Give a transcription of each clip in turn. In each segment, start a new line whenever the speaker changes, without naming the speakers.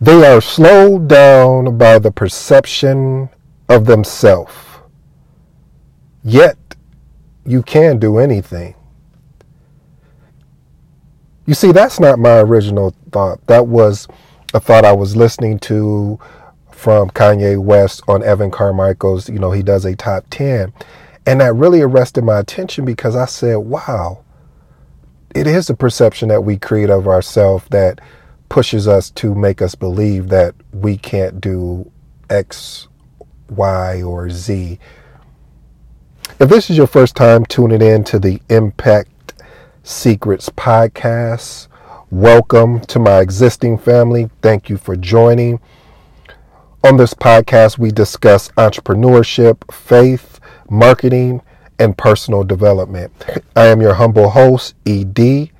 They are slowed down by the perception of themselves. Yet, you can do anything. You see, that's not my original thought. That was a thought I was listening to from Kanye West on Evan Carmichael's, you know, he does a top 10. And that really arrested my attention because I said, wow, it is a perception that we create of ourselves that pushes us to make us believe that we can't do X, Y, or Z. If this is your first time tuning in to the Impact Secrets podcast, welcome to my existing family. Thank you for joining. On this podcast, we discuss entrepreneurship, faith, marketing, and personal development. I am your humble host, ED.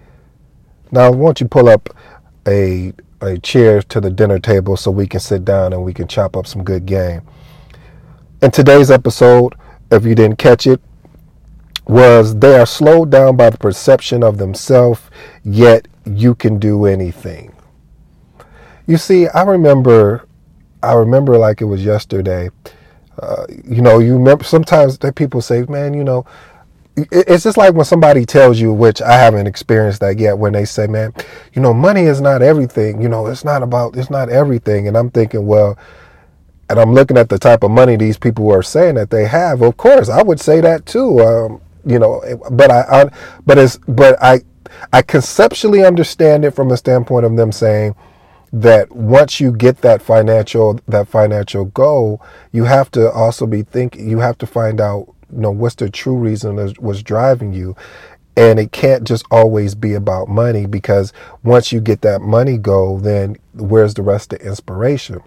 Now, why don't you pull up a, a chair to the dinner table so we can sit down and we can chop up some good game. In today's episode, if you didn't catch it, was they are slowed down by the perception of themselves, yet you can do anything. You see, I remember, I remember like it was yesterday. Uh, you know, you remember sometimes that people say, man, you know, it's just like when somebody tells you, which I haven't experienced that yet, when they say, man, you know, money is not everything. You know, it's not about, it's not everything. And I'm thinking, well, and I'm looking at the type of money these people are saying that they have. Of course, I would say that too. Um, you know, but I, I, but it's, but I, I conceptually understand it from the standpoint of them saying that once you get that financial, that financial goal, you have to also be thinking, you have to find out you know what's the true reason that was driving you? And it can't just always be about money because once you get that money goal then where's the rest of inspiration?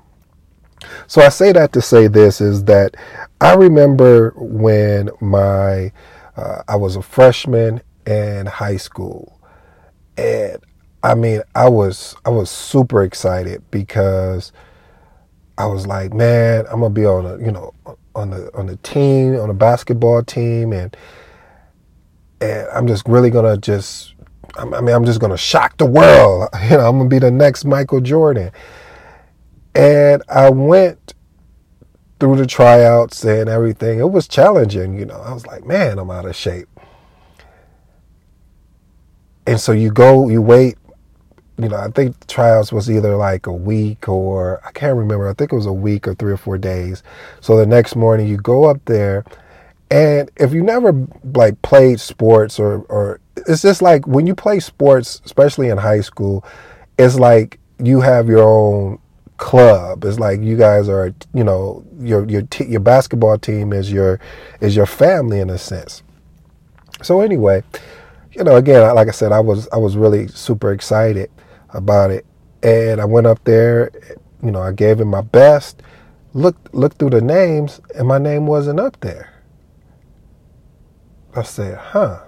So i say that to say this is that i remember when my uh, i was a freshman in high school. And i mean i was i was super excited because i was like man i'm gonna be on a you know on the on the team, on the basketball team, and and I'm just really gonna just, I mean, I'm just gonna shock the world. You know, I'm gonna be the next Michael Jordan. And I went through the tryouts and everything. It was challenging, you know. I was like, man, I'm out of shape. And so you go, you wait you know, I think trials was either like a week or I can't remember. I think it was a week or three or four days. So the next morning you go up there and if you never like played sports or or it's just like when you play sports, especially in high school, it's like you have your own club. It's like you guys are, you know, your your t- your basketball team is your is your family in a sense. So anyway, you know, again, like I said, I was I was really super excited about it. And I went up there, you know, I gave him my best, looked looked through the names, and my name wasn't up there. I said, huh,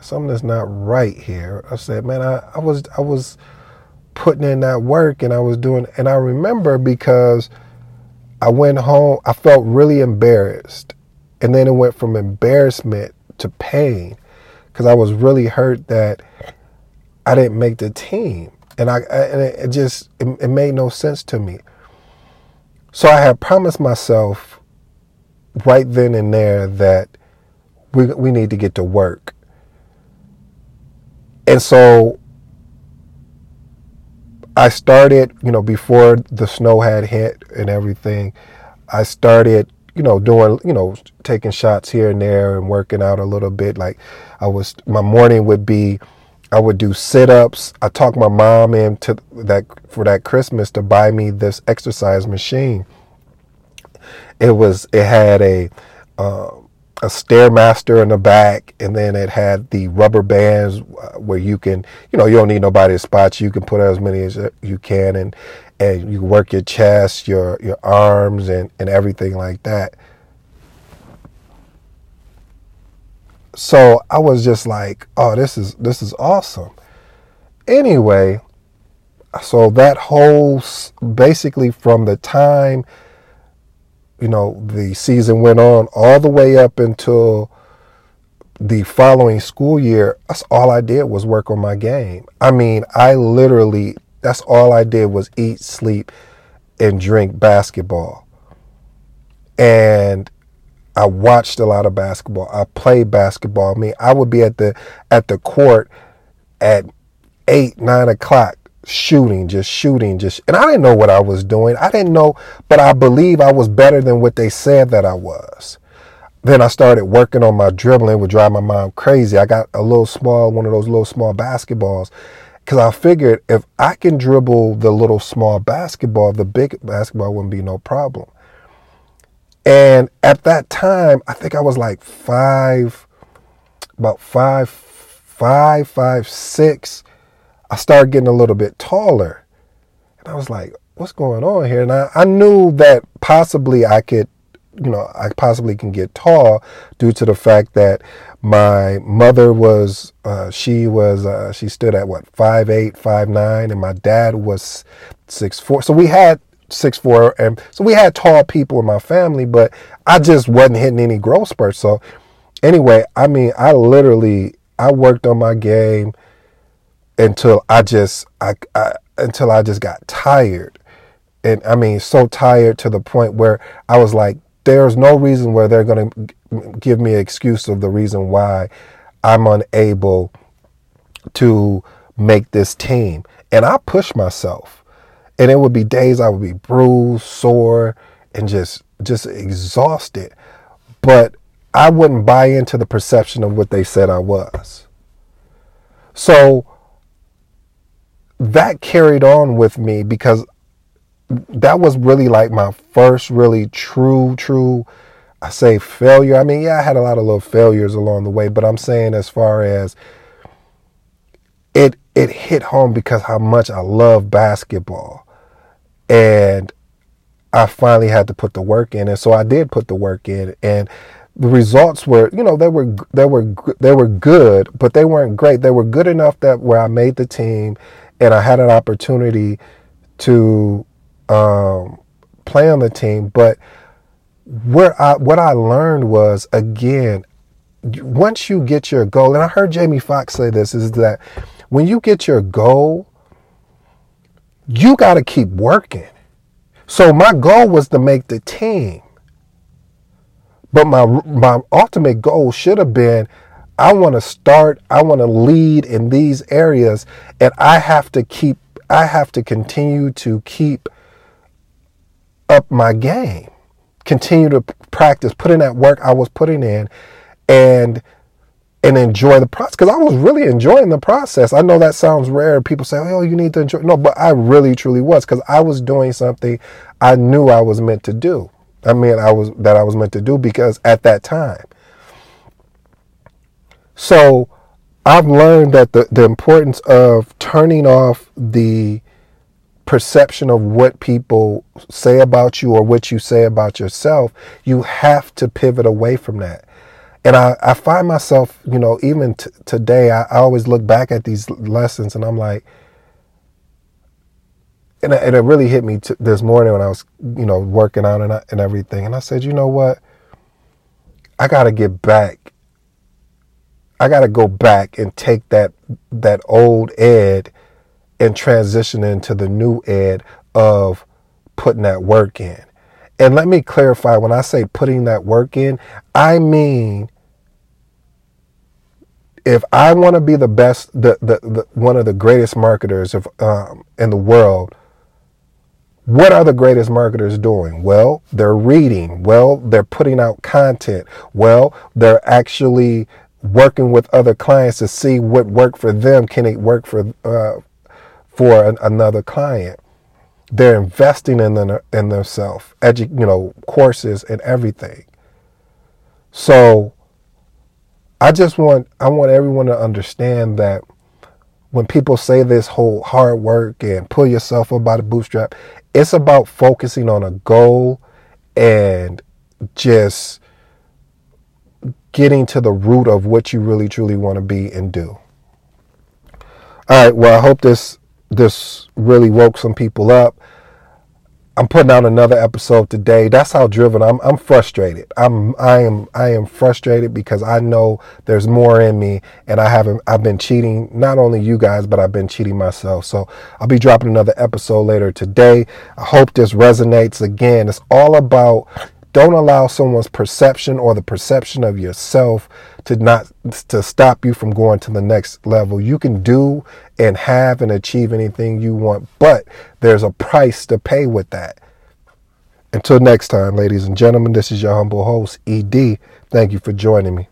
something's not right here. I said, man, I, I was I was putting in that work and I was doing and I remember because I went home, I felt really embarrassed. And then it went from embarrassment to pain because I was really hurt that I didn't make the team and I and it just it, it made no sense to me. So I had promised myself right then and there that we we need to get to work. And so I started, you know, before the snow had hit and everything, I started, you know, doing, you know, taking shots here and there and working out a little bit. Like I was, my morning would be I would do sit-ups. I talked my mom into that for that Christmas to buy me this exercise machine. It was it had a uh, a stairmaster in the back, and then it had the rubber bands uh, where you can, you know, you don't need nobody to spot you. You can put as many as you can, and and you work your chest, your your arms, and and everything like that. So I was just like, oh, this is this is awesome. Anyway, so that whole basically from the time you know the season went on all the way up until the following school year that's all i did was work on my game i mean i literally That's all I did was eat, sleep, and drink basketball. And I watched a lot of basketball. I played basketball. I mean, I would be at the at the court at eight, nine o'clock shooting, just shooting, just and I didn't know what I was doing. I didn't know, but I believe I was better than what they said that I was. Then I started working on my dribbling, would drive my mom crazy. I got a little small, one of those little small basketballs. Cause I figured if I can dribble the little small basketball, the big basketball wouldn't be no problem. And at that time, I think I was like five, about five, five, five, six. I started getting a little bit taller. And I was like, what's going on here? And I, I knew that possibly I could you know, I possibly can get tall due to the fact that my mother was, uh, she was, uh, she stood at what, five eight, five nine, and my dad was six four. So we had six four, and so we had tall people in my family, but I just wasn't hitting any growth spurts. So anyway, I mean, I literally, I worked on my game until I just, I, I until I just got tired. And I mean, so tired to the point where I was like, there's no reason where they're to give me an excuse of the reason why I'm unable to make this team. And I push myself. And it would be days I would be bruised, sore, and just just exhausted. But I wouldn't buy into the perception of what they said I was. So that carried on with me because that was really like my first really true, true, I say failure. I mean, yeah, I had a lot of little failures along the way, but I'm saying as far as it it hit home because how much I love basketball. And I finally had to put the work in. And so I did put the work in and the results were, you know, they were they were they were good, but they weren't great. They were good enough that where I made the team and I had an opportunity to um, play on the team. But where I, what I learned was again, once you get your goal, and I heard Jamie Foxx say this, is that when you get your goal, you got to keep working. So my goal was to make the team. But my my ultimate goal should have been I want to start, I want to lead in these areas and I have to keep I have to continue to keep up my game, continue to practice, put in that work I was putting in, and and enjoy the process because I was really enjoying the process. I know that sounds rare. People say, "Oh, you need to enjoy." No, but I really, truly was because I was doing something I knew I was meant to do. I mean, I was that I was meant to do because at that time. So, I've learned that the the importance of turning off the perception of what people say about you or what you say about yourself, you have to pivot away from that. And I, I find myself, you know, even t- today, I, I, always look back at these lessons and I'm like, and, and it really hit me t- this morning when I was, you know, working out and, and everything. And I said, you know what? I got to get back. I got to go back and take that that old Ed and transition into the new ed of putting that work in. And let me clarify when I say putting that work in, I mean if I want to be the best, the, the, the one of the greatest marketers of um, in the world, what are the greatest marketers doing? Well, they're reading. Well, they're putting out content. Well, they're actually working with other clients to see what worked for them. Can it work for uh, for an, another client. They're investing in them, in themselves, edu- you know, courses and everything. So I just want I want everyone to understand that when people say this whole hard work and pull yourself up by the bootstrap, it's about focusing on a goal and just getting to the root of what you really truly want to be and do. All right, well, I hope this this really woke some people up. I'm putting out another episode today. That's how driven I'm. I'm frustrated. I'm I am I am frustrated because I know there's more in me, and I haven't. I've been cheating not only you guys, but I've been cheating myself. So I'll be dropping another episode later today. I hope this resonates. Again, it's all about don't allow someone's perception or the perception of yourself to not to stop you from going to the next level. You can do and have and achieve anything you want, but there's a price to pay with that. Until next time, ladies and gentlemen, this is your humble host, ED. Thank you for joining me.